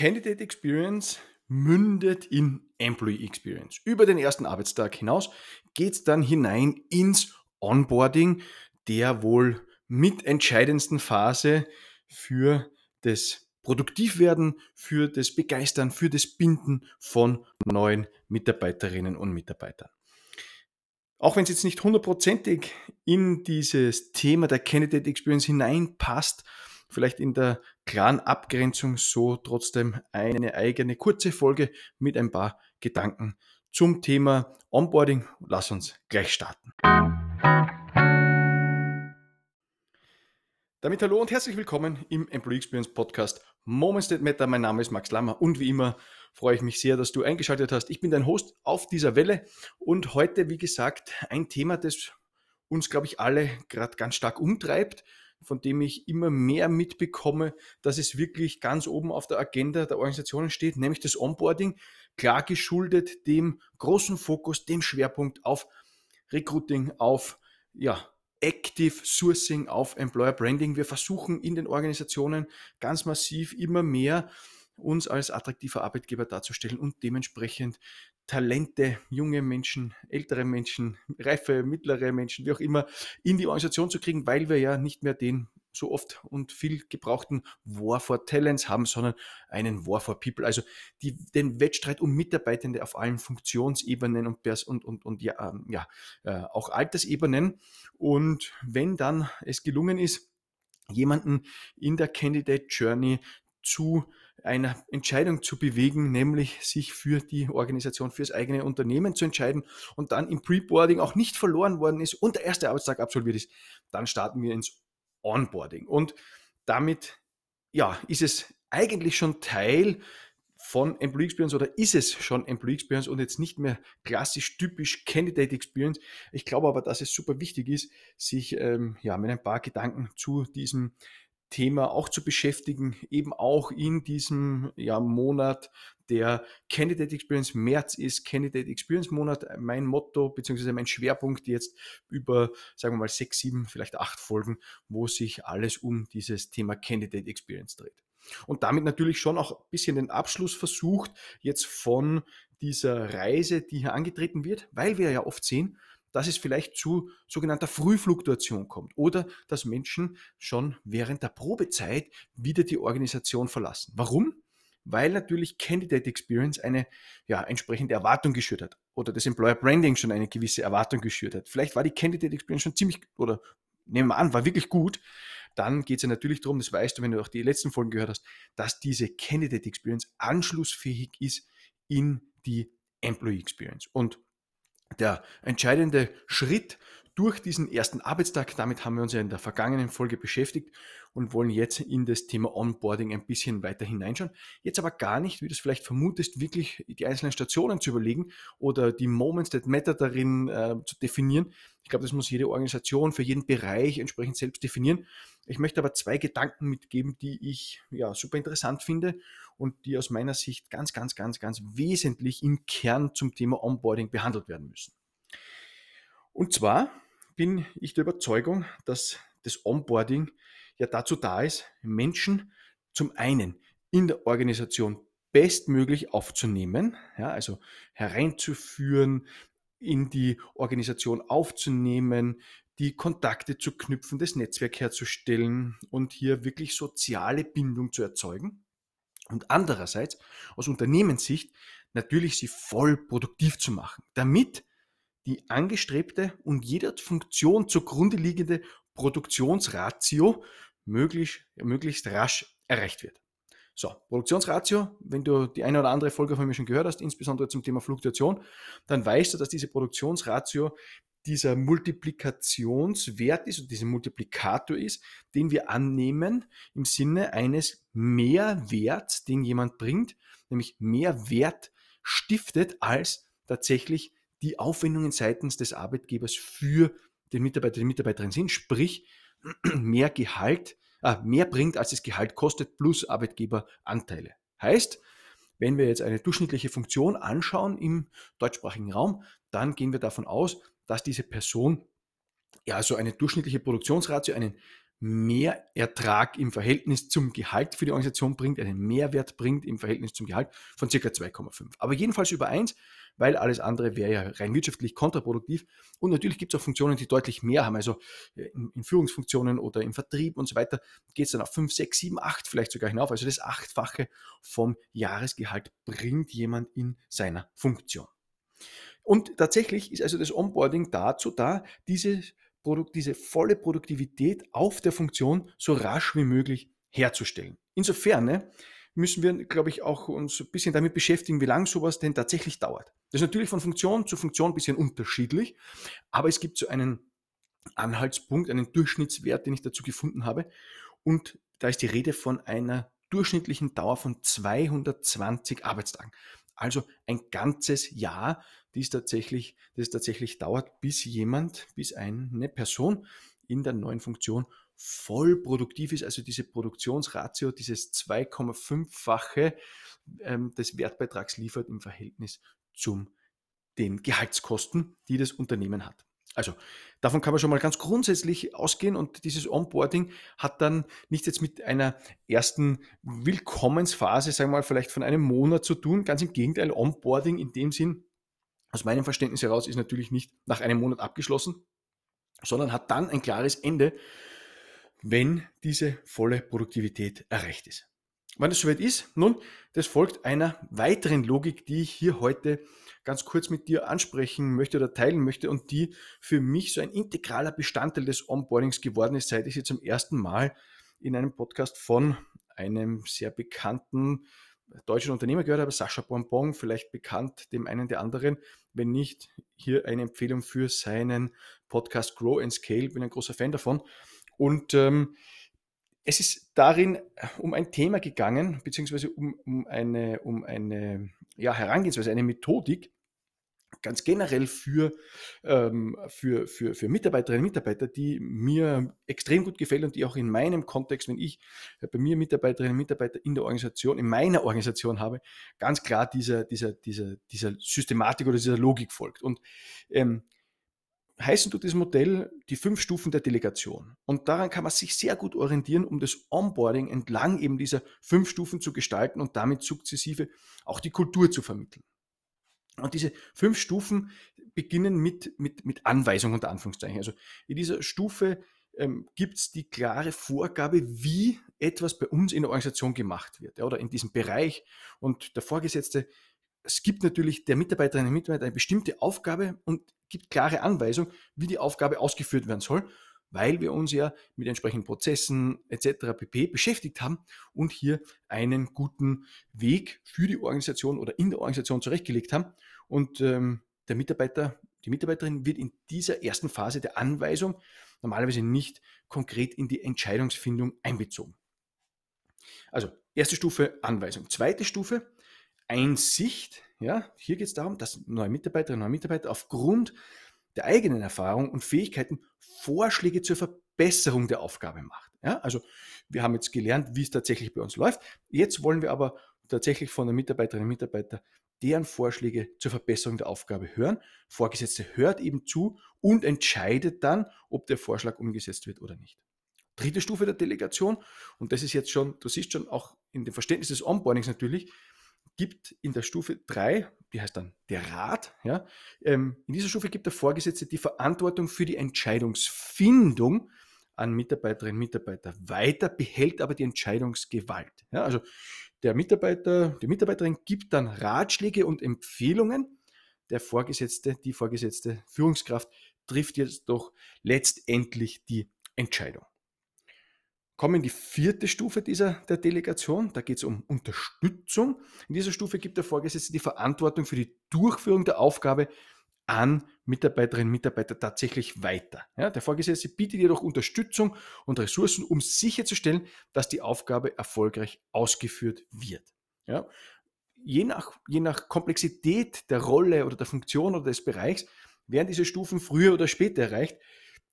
Candidate Experience mündet in Employee Experience. Über den ersten Arbeitstag hinaus geht es dann hinein ins Onboarding, der wohl mitentscheidendsten Phase für das Produktivwerden, für das Begeistern, für das Binden von neuen Mitarbeiterinnen und Mitarbeitern. Auch wenn es jetzt nicht hundertprozentig in dieses Thema der Candidate Experience hineinpasst, vielleicht in der klaren Abgrenzung so trotzdem eine eigene kurze Folge mit ein paar Gedanken zum Thema Onboarding. Lass uns gleich starten. Damit hallo und herzlich willkommen im Employee Experience Podcast Moments That Matter. Mein Name ist Max Lammer und wie immer freue ich mich sehr, dass du eingeschaltet hast. Ich bin dein Host auf dieser Welle und heute, wie gesagt, ein Thema, das uns, glaube ich, alle gerade ganz stark umtreibt von dem ich immer mehr mitbekomme, dass es wirklich ganz oben auf der Agenda der Organisationen steht, nämlich das Onboarding, klar geschuldet dem großen Fokus, dem Schwerpunkt auf Recruiting, auf ja, Active Sourcing, auf Employer Branding. Wir versuchen in den Organisationen ganz massiv immer mehr uns als attraktiver Arbeitgeber darzustellen und dementsprechend Talente, junge Menschen, ältere Menschen, reife, mittlere Menschen, wie auch immer, in die Organisation zu kriegen, weil wir ja nicht mehr den so oft und viel gebrauchten War for Talents haben, sondern einen War for People. Also die, den Wettstreit um Mitarbeitende auf allen Funktionsebenen und, und, und, und ja, ähm, ja äh, auch Altersebenen. Und wenn dann es gelungen ist, jemanden in der Candidate Journey zu einer Entscheidung zu bewegen, nämlich sich für die Organisation, für das eigene Unternehmen zu entscheiden und dann im Preboarding auch nicht verloren worden ist und der erste Arbeitstag absolviert ist, dann starten wir ins Onboarding. Und damit, ja, ist es eigentlich schon Teil von Employee Experience oder ist es schon Employee Experience und jetzt nicht mehr klassisch typisch Candidate Experience. Ich glaube aber, dass es super wichtig ist, sich ähm, ja, mit ein paar Gedanken zu diesem Thema auch zu beschäftigen, eben auch in diesem ja, Monat der Candidate Experience März ist Candidate Experience Monat mein Motto beziehungsweise mein Schwerpunkt jetzt über, sagen wir mal, sechs, sieben, vielleicht acht Folgen, wo sich alles um dieses Thema Candidate Experience dreht. Und damit natürlich schon auch ein bisschen den Abschluss versucht jetzt von dieser Reise, die hier angetreten wird, weil wir ja oft sehen, dass es vielleicht zu sogenannter Frühfluktuation kommt oder dass Menschen schon während der Probezeit wieder die Organisation verlassen. Warum? Weil natürlich Candidate Experience eine ja, entsprechende Erwartung geschürt hat oder das Employer Branding schon eine gewisse Erwartung geschürt hat. Vielleicht war die Candidate Experience schon ziemlich oder nehmen wir an, war wirklich gut. Dann geht es ja natürlich darum, das weißt du, wenn du auch die letzten Folgen gehört hast, dass diese Candidate Experience anschlussfähig ist in die Employee Experience. Und der entscheidende Schritt durch diesen ersten Arbeitstag. Damit haben wir uns ja in der vergangenen Folge beschäftigt und wollen jetzt in das Thema Onboarding ein bisschen weiter hineinschauen. Jetzt aber gar nicht, wie du es vielleicht vermutest, wirklich die einzelnen Stationen zu überlegen oder die Moments that matter darin äh, zu definieren. Ich glaube, das muss jede Organisation für jeden Bereich entsprechend selbst definieren. Ich möchte aber zwei Gedanken mitgeben, die ich ja, super interessant finde und die aus meiner Sicht ganz, ganz, ganz, ganz wesentlich im Kern zum Thema Onboarding behandelt werden müssen. Und zwar bin ich der Überzeugung, dass das Onboarding ja dazu da ist, Menschen zum einen in der Organisation bestmöglich aufzunehmen, ja, also hereinzuführen, in die Organisation aufzunehmen, die Kontakte zu knüpfen, das Netzwerk herzustellen und hier wirklich soziale Bindung zu erzeugen. Und andererseits aus Unternehmenssicht natürlich sie voll produktiv zu machen, damit die angestrebte und jeder Funktion zugrunde liegende Produktionsratio möglichst, möglichst rasch erreicht wird. So, Produktionsratio, wenn du die eine oder andere Folge von mir schon gehört hast, insbesondere zum Thema Fluktuation, dann weißt du, dass diese Produktionsratio dieser Multiplikationswert ist und dieser Multiplikator ist, den wir annehmen im Sinne eines Mehrwerts, den jemand bringt, nämlich Mehrwert stiftet als tatsächlich die Aufwendungen seitens des Arbeitgebers für den Mitarbeiter, die Mitarbeiterin sind, sprich mehr Gehalt, mehr bringt, als das Gehalt kostet, plus Arbeitgeberanteile. Heißt, wenn wir jetzt eine durchschnittliche Funktion anschauen im deutschsprachigen Raum, dann gehen wir davon aus, dass diese Person ja so eine durchschnittliche Produktionsratio, einen mehr Ertrag im Verhältnis zum Gehalt für die Organisation bringt, einen Mehrwert bringt im Verhältnis zum Gehalt von circa 2,5. Aber jedenfalls über 1, weil alles andere wäre ja rein wirtschaftlich kontraproduktiv. Und natürlich gibt es auch Funktionen, die deutlich mehr haben. Also äh, in, Führungsfunktionen oder im Vertrieb und so weiter geht es dann auf 5, 6, 7, 8 vielleicht sogar hinauf. Also das Achtfache vom Jahresgehalt bringt jemand in seiner Funktion. Und tatsächlich ist also das Onboarding dazu da, diese diese volle Produktivität auf der Funktion so rasch wie möglich herzustellen. Insofern ne, müssen wir, glaube ich, auch uns ein bisschen damit beschäftigen, wie lange sowas denn tatsächlich dauert. Das ist natürlich von Funktion zu Funktion ein bisschen unterschiedlich, aber es gibt so einen Anhaltspunkt, einen Durchschnittswert, den ich dazu gefunden habe. Und da ist die Rede von einer durchschnittlichen Dauer von 220 Arbeitstagen. Also ein ganzes Jahr, die es tatsächlich, das tatsächlich dauert, bis jemand, bis eine Person in der neuen Funktion voll produktiv ist, also diese Produktionsratio, dieses 2,5-fache ähm, des Wertbeitrags liefert im Verhältnis zum den Gehaltskosten, die das Unternehmen hat. Also davon kann man schon mal ganz grundsätzlich ausgehen und dieses Onboarding hat dann nicht jetzt mit einer ersten Willkommensphase, sagen wir mal, vielleicht von einem Monat zu tun. Ganz im Gegenteil, Onboarding in dem Sinn, aus meinem Verständnis heraus, ist natürlich nicht nach einem Monat abgeschlossen, sondern hat dann ein klares Ende, wenn diese volle Produktivität erreicht ist. Wann es soweit ist, nun, das folgt einer weiteren Logik, die ich hier heute ganz kurz mit dir ansprechen möchte oder teilen möchte und die für mich so ein integraler Bestandteil des Onboardings geworden ist, seit ich sie zum ersten Mal in einem Podcast von einem sehr bekannten deutschen Unternehmer gehört habe, Sascha Bonbon, vielleicht bekannt dem einen der anderen. Wenn nicht, hier eine Empfehlung für seinen Podcast Grow and Scale, bin ein großer Fan davon. Und ähm, es ist darin um ein Thema gegangen, beziehungsweise um, um eine, um eine ja, Herangehensweise, eine Methodik, ganz generell für, ähm, für, für, für Mitarbeiterinnen und Mitarbeiter, die mir extrem gut gefällt und die auch in meinem Kontext, wenn ich äh, bei mir Mitarbeiterinnen und Mitarbeiter in der Organisation, in meiner Organisation habe, ganz klar dieser, dieser, dieser, dieser Systematik oder dieser Logik folgt. Und ähm, heißen tut das Modell die fünf Stufen der Delegation. Und daran kann man sich sehr gut orientieren, um das Onboarding entlang eben dieser fünf Stufen zu gestalten und damit sukzessive auch die Kultur zu vermitteln. Und diese fünf Stufen beginnen mit, mit, mit Anweisung unter Anführungszeichen. Also in dieser Stufe ähm, gibt es die klare Vorgabe, wie etwas bei uns in der Organisation gemacht wird ja, oder in diesem Bereich. Und der Vorgesetzte, es gibt natürlich der Mitarbeiterinnen und Mitarbeiter eine bestimmte Aufgabe und gibt klare Anweisung, wie die Aufgabe ausgeführt werden soll, weil wir uns ja mit entsprechenden Prozessen etc. pp. beschäftigt haben und hier einen guten Weg für die Organisation oder in der Organisation zurechtgelegt haben. Und ähm, der Mitarbeiter, die Mitarbeiterin wird in dieser ersten Phase der Anweisung normalerweise nicht konkret in die Entscheidungsfindung einbezogen. Also erste Stufe Anweisung. Zweite Stufe Einsicht. Ja, hier geht es darum, dass neue Mitarbeiterinnen und Mitarbeiter aufgrund der eigenen Erfahrung und Fähigkeiten Vorschläge zur Verbesserung der Aufgabe macht. Ja, also wir haben jetzt gelernt, wie es tatsächlich bei uns läuft. Jetzt wollen wir aber tatsächlich von den Mitarbeiterinnen und Mitarbeitern deren Vorschläge zur Verbesserung der Aufgabe hören. Vorgesetzte hört eben zu und entscheidet dann, ob der Vorschlag umgesetzt wird oder nicht. Dritte Stufe der Delegation, und das ist jetzt schon, du siehst schon auch in dem Verständnis des Onboardings natürlich, gibt in der Stufe 3, die heißt dann der Rat, ja, ähm, in dieser Stufe gibt der Vorgesetzte die Verantwortung für die Entscheidungsfindung an Mitarbeiterinnen und Mitarbeiter weiter, behält aber die Entscheidungsgewalt. Ja, also der Mitarbeiter, die Mitarbeiterin gibt dann Ratschläge und Empfehlungen. Der Vorgesetzte, die vorgesetzte Führungskraft trifft jetzt doch letztendlich die Entscheidung. Kommen in die vierte Stufe dieser, der Delegation. Da geht es um Unterstützung. In dieser Stufe gibt der Vorgesetzte die Verantwortung für die Durchführung der Aufgabe an Mitarbeiterinnen und Mitarbeiter tatsächlich weiter. Ja, der Vorgesetzte bietet jedoch Unterstützung und Ressourcen, um sicherzustellen, dass die Aufgabe erfolgreich ausgeführt wird. Ja, je, nach, je nach Komplexität der Rolle oder der Funktion oder des Bereichs werden diese Stufen früher oder später erreicht.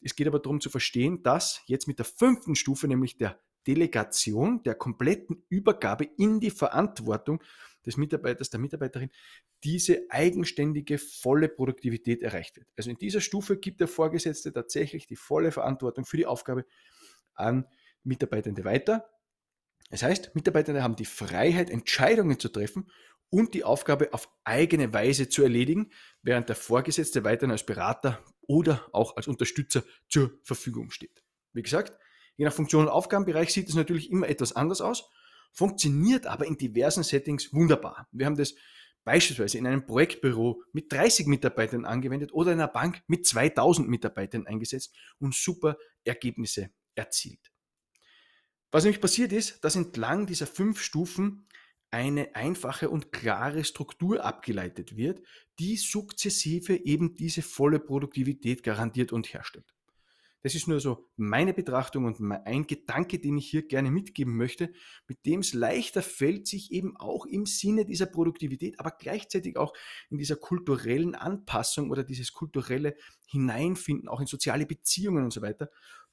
Es geht aber darum zu verstehen, dass jetzt mit der fünften Stufe, nämlich der Delegation, der kompletten Übergabe in die Verantwortung des Mitarbeiters, der Mitarbeiterin, diese eigenständige, volle Produktivität erreicht wird. Also in dieser Stufe gibt der Vorgesetzte tatsächlich die volle Verantwortung für die Aufgabe an Mitarbeitende weiter. Das heißt, Mitarbeitende haben die Freiheit, Entscheidungen zu treffen und die Aufgabe auf eigene Weise zu erledigen, während der Vorgesetzte weiterhin als Berater oder auch als Unterstützer zur Verfügung steht. Wie gesagt, je nach Funktion und Aufgabenbereich sieht es natürlich immer etwas anders aus, funktioniert aber in diversen Settings wunderbar. Wir haben das beispielsweise in einem Projektbüro mit 30 Mitarbeitern angewendet oder in einer Bank mit 2000 Mitarbeitern eingesetzt und super Ergebnisse erzielt. Was nämlich passiert ist, dass entlang dieser fünf Stufen eine einfache und klare Struktur abgeleitet wird, die sukzessive eben diese volle Produktivität garantiert und herstellt. Das ist nur so meine Betrachtung und ein Gedanke, den ich hier gerne mitgeben möchte, mit dem es leichter fällt, sich eben auch im Sinne dieser Produktivität, aber gleichzeitig auch in dieser kulturellen Anpassung oder dieses kulturelle Hineinfinden, auch in soziale Beziehungen und so weiter,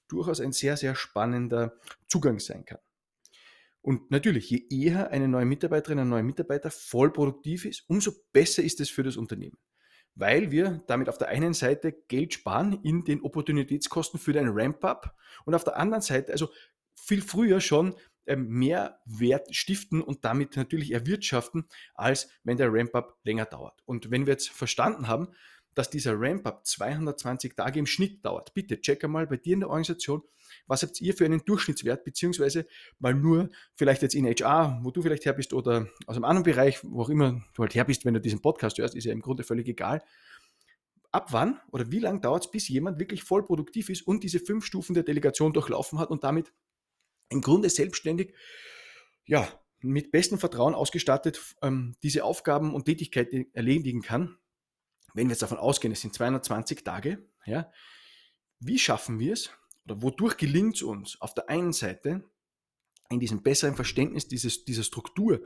durchaus ein sehr, sehr spannender Zugang sein kann. Und natürlich, je eher eine neue Mitarbeiterin, ein neuer Mitarbeiter voll produktiv ist, umso besser ist es für das Unternehmen. Weil wir damit auf der einen Seite Geld sparen in den Opportunitätskosten für den Ramp-up und auf der anderen Seite also viel früher schon ähm, mehr Wert stiften und damit natürlich erwirtschaften, als wenn der Ramp-up länger dauert. Und wenn wir jetzt verstanden haben, dass dieser Ramp-up 220 Tage im Schnitt dauert, bitte check einmal bei dir in der Organisation, was habt ihr für einen Durchschnittswert, beziehungsweise mal nur vielleicht jetzt in HR, wo du vielleicht her bist oder aus einem anderen Bereich, wo auch immer du halt her bist, wenn du diesen Podcast hörst, ist ja im Grunde völlig egal. Ab wann oder wie lange dauert es, bis jemand wirklich voll produktiv ist und diese fünf Stufen der Delegation durchlaufen hat und damit im Grunde selbstständig, ja, mit bestem Vertrauen ausgestattet ähm, diese Aufgaben und Tätigkeiten erledigen kann. Wenn wir jetzt davon ausgehen, es sind 220 Tage, ja, wie schaffen wir es, oder wodurch gelingt es uns auf der einen Seite in diesem besseren Verständnis dieses, dieser Struktur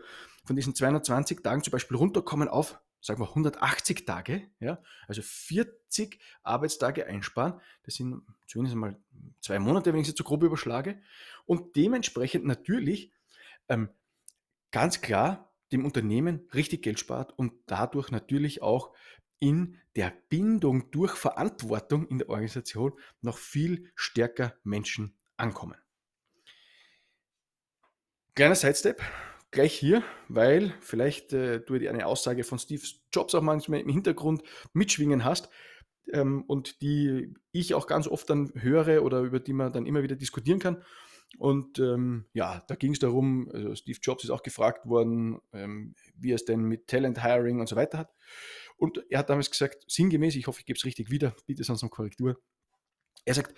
von diesen 220 Tagen zum Beispiel runterkommen auf, sagen wir 180 Tage, ja, also 40 Arbeitstage einsparen. Das sind zumindest mal zwei Monate, wenn ich es jetzt so grob überschlage. Und dementsprechend natürlich ähm, ganz klar dem Unternehmen richtig Geld spart und dadurch natürlich auch in der Bindung durch Verantwortung in der Organisation noch viel stärker Menschen ankommen. Kleiner Sidestep, gleich hier, weil vielleicht äh, du eine Aussage von Steve Jobs auch manchmal im Hintergrund mitschwingen hast ähm, und die ich auch ganz oft dann höre oder über die man dann immer wieder diskutieren kann. Und ähm, ja, da ging es darum, also Steve Jobs ist auch gefragt worden, ähm, wie er es denn mit Talent Hiring und so weiter hat. Und er hat damals gesagt, sinngemäß, ich hoffe, ich gebe es richtig wieder, bitte sonst um Korrektur. Er sagt,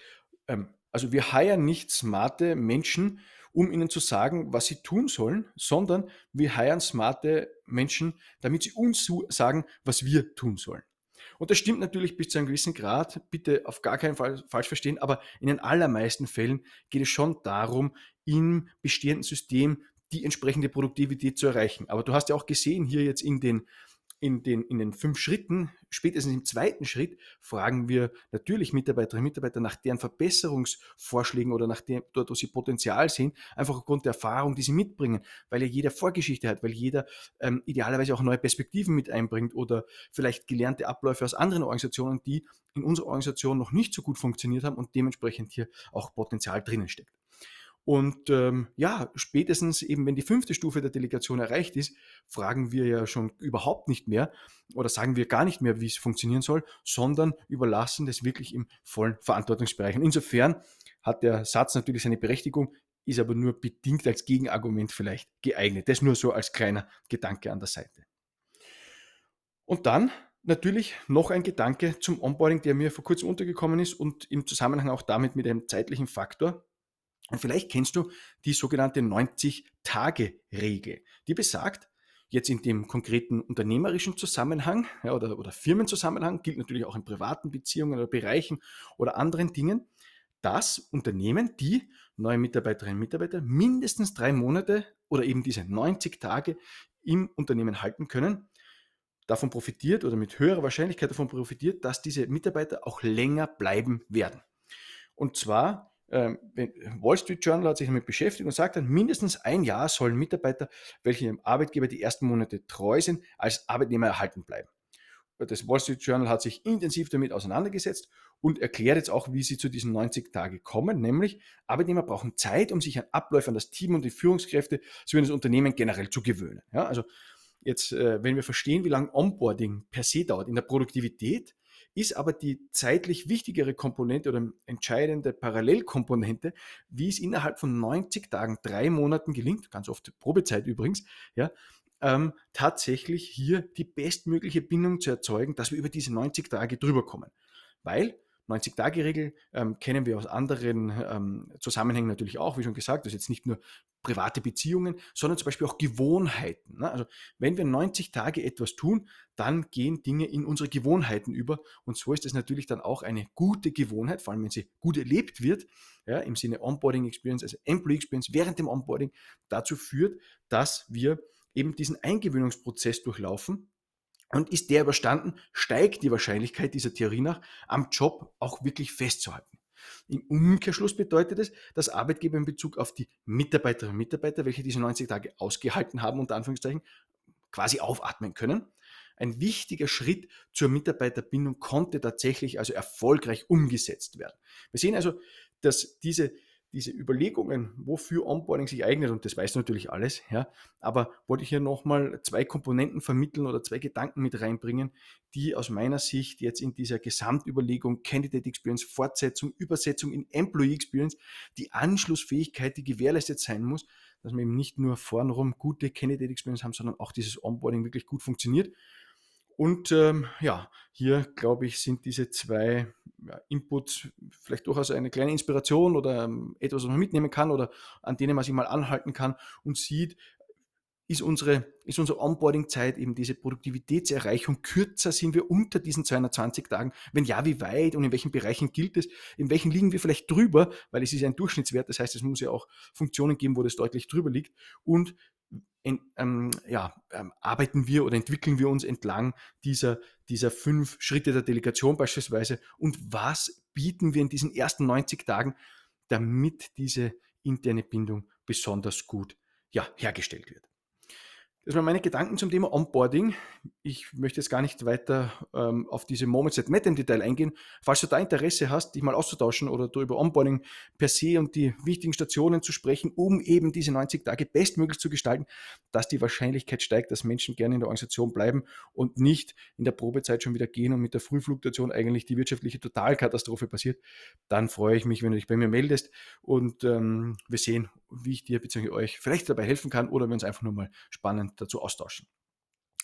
ähm, also wir heiern nicht smarte Menschen, um ihnen zu sagen, was sie tun sollen, sondern wir heiern smarte Menschen, damit sie uns sagen, was wir tun sollen. Und das stimmt natürlich bis zu einem gewissen Grad, bitte auf gar keinen Fall falsch verstehen, aber in den allermeisten Fällen geht es schon darum, im bestehenden System die entsprechende Produktivität zu erreichen. Aber du hast ja auch gesehen hier jetzt in den in den, in den fünf Schritten, spätestens im zweiten Schritt, fragen wir natürlich Mitarbeiterinnen und Mitarbeiter nach deren Verbesserungsvorschlägen oder nach dem, dort, wo sie Potenzial sehen, einfach aufgrund der Erfahrung, die sie mitbringen, weil ja jeder Vorgeschichte hat, weil jeder ähm, idealerweise auch neue Perspektiven mit einbringt oder vielleicht gelernte Abläufe aus anderen Organisationen, die in unserer Organisation noch nicht so gut funktioniert haben und dementsprechend hier auch Potenzial drinnen steckt. Und ähm, ja, spätestens eben, wenn die fünfte Stufe der Delegation erreicht ist, fragen wir ja schon überhaupt nicht mehr oder sagen wir gar nicht mehr, wie es funktionieren soll, sondern überlassen das wirklich im vollen Verantwortungsbereich. Und insofern hat der Satz natürlich seine Berechtigung, ist aber nur bedingt als Gegenargument vielleicht geeignet. Das nur so als kleiner Gedanke an der Seite. Und dann natürlich noch ein Gedanke zum Onboarding, der mir vor kurzem untergekommen ist und im Zusammenhang auch damit mit einem zeitlichen Faktor. Und vielleicht kennst du die sogenannte 90-Tage-Regel. Die besagt, jetzt in dem konkreten unternehmerischen Zusammenhang ja, oder, oder Firmenzusammenhang, gilt natürlich auch in privaten Beziehungen oder Bereichen oder anderen Dingen, dass Unternehmen, die neue Mitarbeiterinnen und Mitarbeiter mindestens drei Monate oder eben diese 90 Tage im Unternehmen halten können, davon profitiert oder mit höherer Wahrscheinlichkeit davon profitiert, dass diese Mitarbeiter auch länger bleiben werden. Und zwar Wall Street Journal hat sich damit beschäftigt und sagt dann, mindestens ein Jahr sollen Mitarbeiter, welche ihrem Arbeitgeber die ersten Monate treu sind, als Arbeitnehmer erhalten bleiben. das Wall Street Journal hat sich intensiv damit auseinandergesetzt und erklärt jetzt auch, wie sie zu diesen 90 Tage kommen, nämlich Arbeitnehmer brauchen Zeit, um sich an Abläufe, an das Team und die Führungskräfte sowie an das Unternehmen generell zu gewöhnen. Ja, also jetzt, äh, wenn wir verstehen, wie lange Onboarding per se dauert in der Produktivität, ist aber die zeitlich wichtigere Komponente oder entscheidende Parallelkomponente, wie es innerhalb von 90 Tagen, drei Monaten gelingt, ganz oft Probezeit übrigens, ja, ähm, tatsächlich hier die bestmögliche Bindung zu erzeugen, dass wir über diese 90 Tage drüber kommen. Weil 90-Tage-Regel ähm, kennen wir aus anderen ähm, Zusammenhängen natürlich auch, wie schon gesagt, das ist jetzt nicht nur private Beziehungen, sondern zum Beispiel auch Gewohnheiten. Ne? Also wenn wir 90 Tage etwas tun, dann gehen Dinge in unsere Gewohnheiten über und so ist es natürlich dann auch eine gute Gewohnheit, vor allem wenn sie gut erlebt wird, ja, im Sinne Onboarding Experience, also Employee Experience während dem Onboarding, dazu führt, dass wir eben diesen Eingewöhnungsprozess durchlaufen und ist der überstanden, steigt die Wahrscheinlichkeit dieser Theorie nach, am Job auch wirklich festzuhalten. Im Umkehrschluss bedeutet es, dass Arbeitgeber in Bezug auf die Mitarbeiterinnen und Mitarbeiter, welche diese 90 Tage ausgehalten haben, unter Anführungszeichen, quasi aufatmen können. Ein wichtiger Schritt zur Mitarbeiterbindung konnte tatsächlich also erfolgreich umgesetzt werden. Wir sehen also, dass diese diese Überlegungen, wofür Onboarding sich eignet, und das weißt du natürlich alles, ja, aber wollte ich hier nochmal zwei Komponenten vermitteln oder zwei Gedanken mit reinbringen, die aus meiner Sicht jetzt in dieser Gesamtüberlegung Candidate Experience, Fortsetzung, Übersetzung in Employee Experience, die Anschlussfähigkeit, die gewährleistet sein muss, dass wir eben nicht nur vornherum gute Candidate Experience haben, sondern auch dieses Onboarding wirklich gut funktioniert. Und ähm, ja, hier glaube ich, sind diese zwei ja, Inputs vielleicht durchaus eine kleine Inspiration oder ähm, etwas, was man mitnehmen kann oder an denen man sich mal anhalten kann und sieht, ist unsere, ist unsere Onboarding-Zeit eben diese Produktivitätserreichung kürzer? Sind wir unter diesen 220 Tagen? Wenn ja, wie weit und in welchen Bereichen gilt es? In welchen liegen wir vielleicht drüber? Weil es ist ein Durchschnittswert, das heißt, es muss ja auch Funktionen geben, wo das deutlich drüber liegt. Und in, ähm, ja, ähm, arbeiten wir oder entwickeln wir uns entlang dieser, dieser fünf Schritte der Delegation beispielsweise und was bieten wir in diesen ersten 90 Tagen, damit diese interne Bindung besonders gut ja, hergestellt wird. Das waren meine Gedanken zum Thema Onboarding. Ich möchte jetzt gar nicht weiter ähm, auf diese Moments at Met im Detail eingehen. Falls du da Interesse hast, dich mal auszutauschen oder du über Onboarding per se und die wichtigen Stationen zu sprechen, um eben diese 90 Tage bestmöglich zu gestalten, dass die Wahrscheinlichkeit steigt, dass Menschen gerne in der Organisation bleiben und nicht in der Probezeit schon wieder gehen und mit der Frühfluktuation eigentlich die wirtschaftliche Totalkatastrophe passiert, dann freue ich mich, wenn du dich bei mir meldest und ähm, wir sehen, wie ich dir bzw. euch vielleicht dabei helfen kann oder wir uns einfach nur mal spannend dazu austauschen.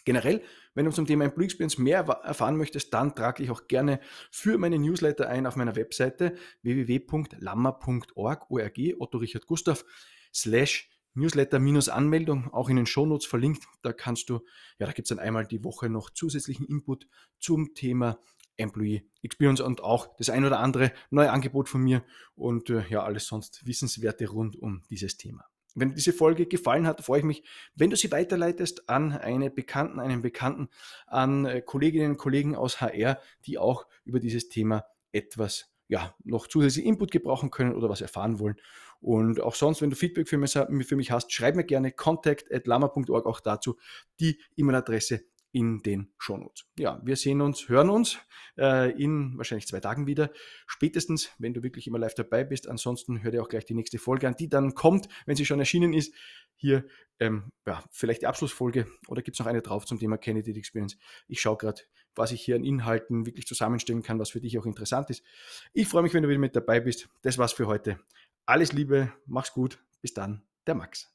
Generell, wenn du zum Thema Employee Experience mehr erfahren möchtest, dann trage ich auch gerne für meine Newsletter ein auf meiner Webseite www.lammer.org, ORG, Otto Richard Gustav, slash Newsletter-Anmeldung, auch in den Shownotes verlinkt. Da kannst du, ja, da gibt es dann einmal die Woche noch zusätzlichen Input zum Thema Employee Experience und auch das ein oder andere neue Angebot von mir und äh, ja, alles sonst Wissenswerte rund um dieses Thema. Wenn diese Folge gefallen hat, freue ich mich, wenn du sie weiterleitest an eine Bekannten, einen Bekannten, an äh, Kolleginnen und Kollegen aus HR, die auch über dieses Thema etwas ja, noch zusätzlichen Input gebrauchen können oder was erfahren wollen. Und auch sonst, wenn du Feedback für mich, für mich hast, schreib mir gerne contact.lama.org auch dazu die E-Mail-Adresse in den Shownotes. Ja, wir sehen uns, hören uns äh, in wahrscheinlich zwei Tagen wieder. Spätestens, wenn du wirklich immer live dabei bist. Ansonsten hör dir auch gleich die nächste Folge an, die dann kommt, wenn sie schon erschienen ist. Hier, ähm, ja, vielleicht die Abschlussfolge oder gibt es noch eine drauf zum Thema Candidate Experience. Ich schaue gerade, was ich hier an Inhalten wirklich zusammenstellen kann, was für dich auch interessant ist. Ich freue mich, wenn du wieder mit dabei bist. Das war's für heute. Alles Liebe, mach's gut. Bis dann, der Max.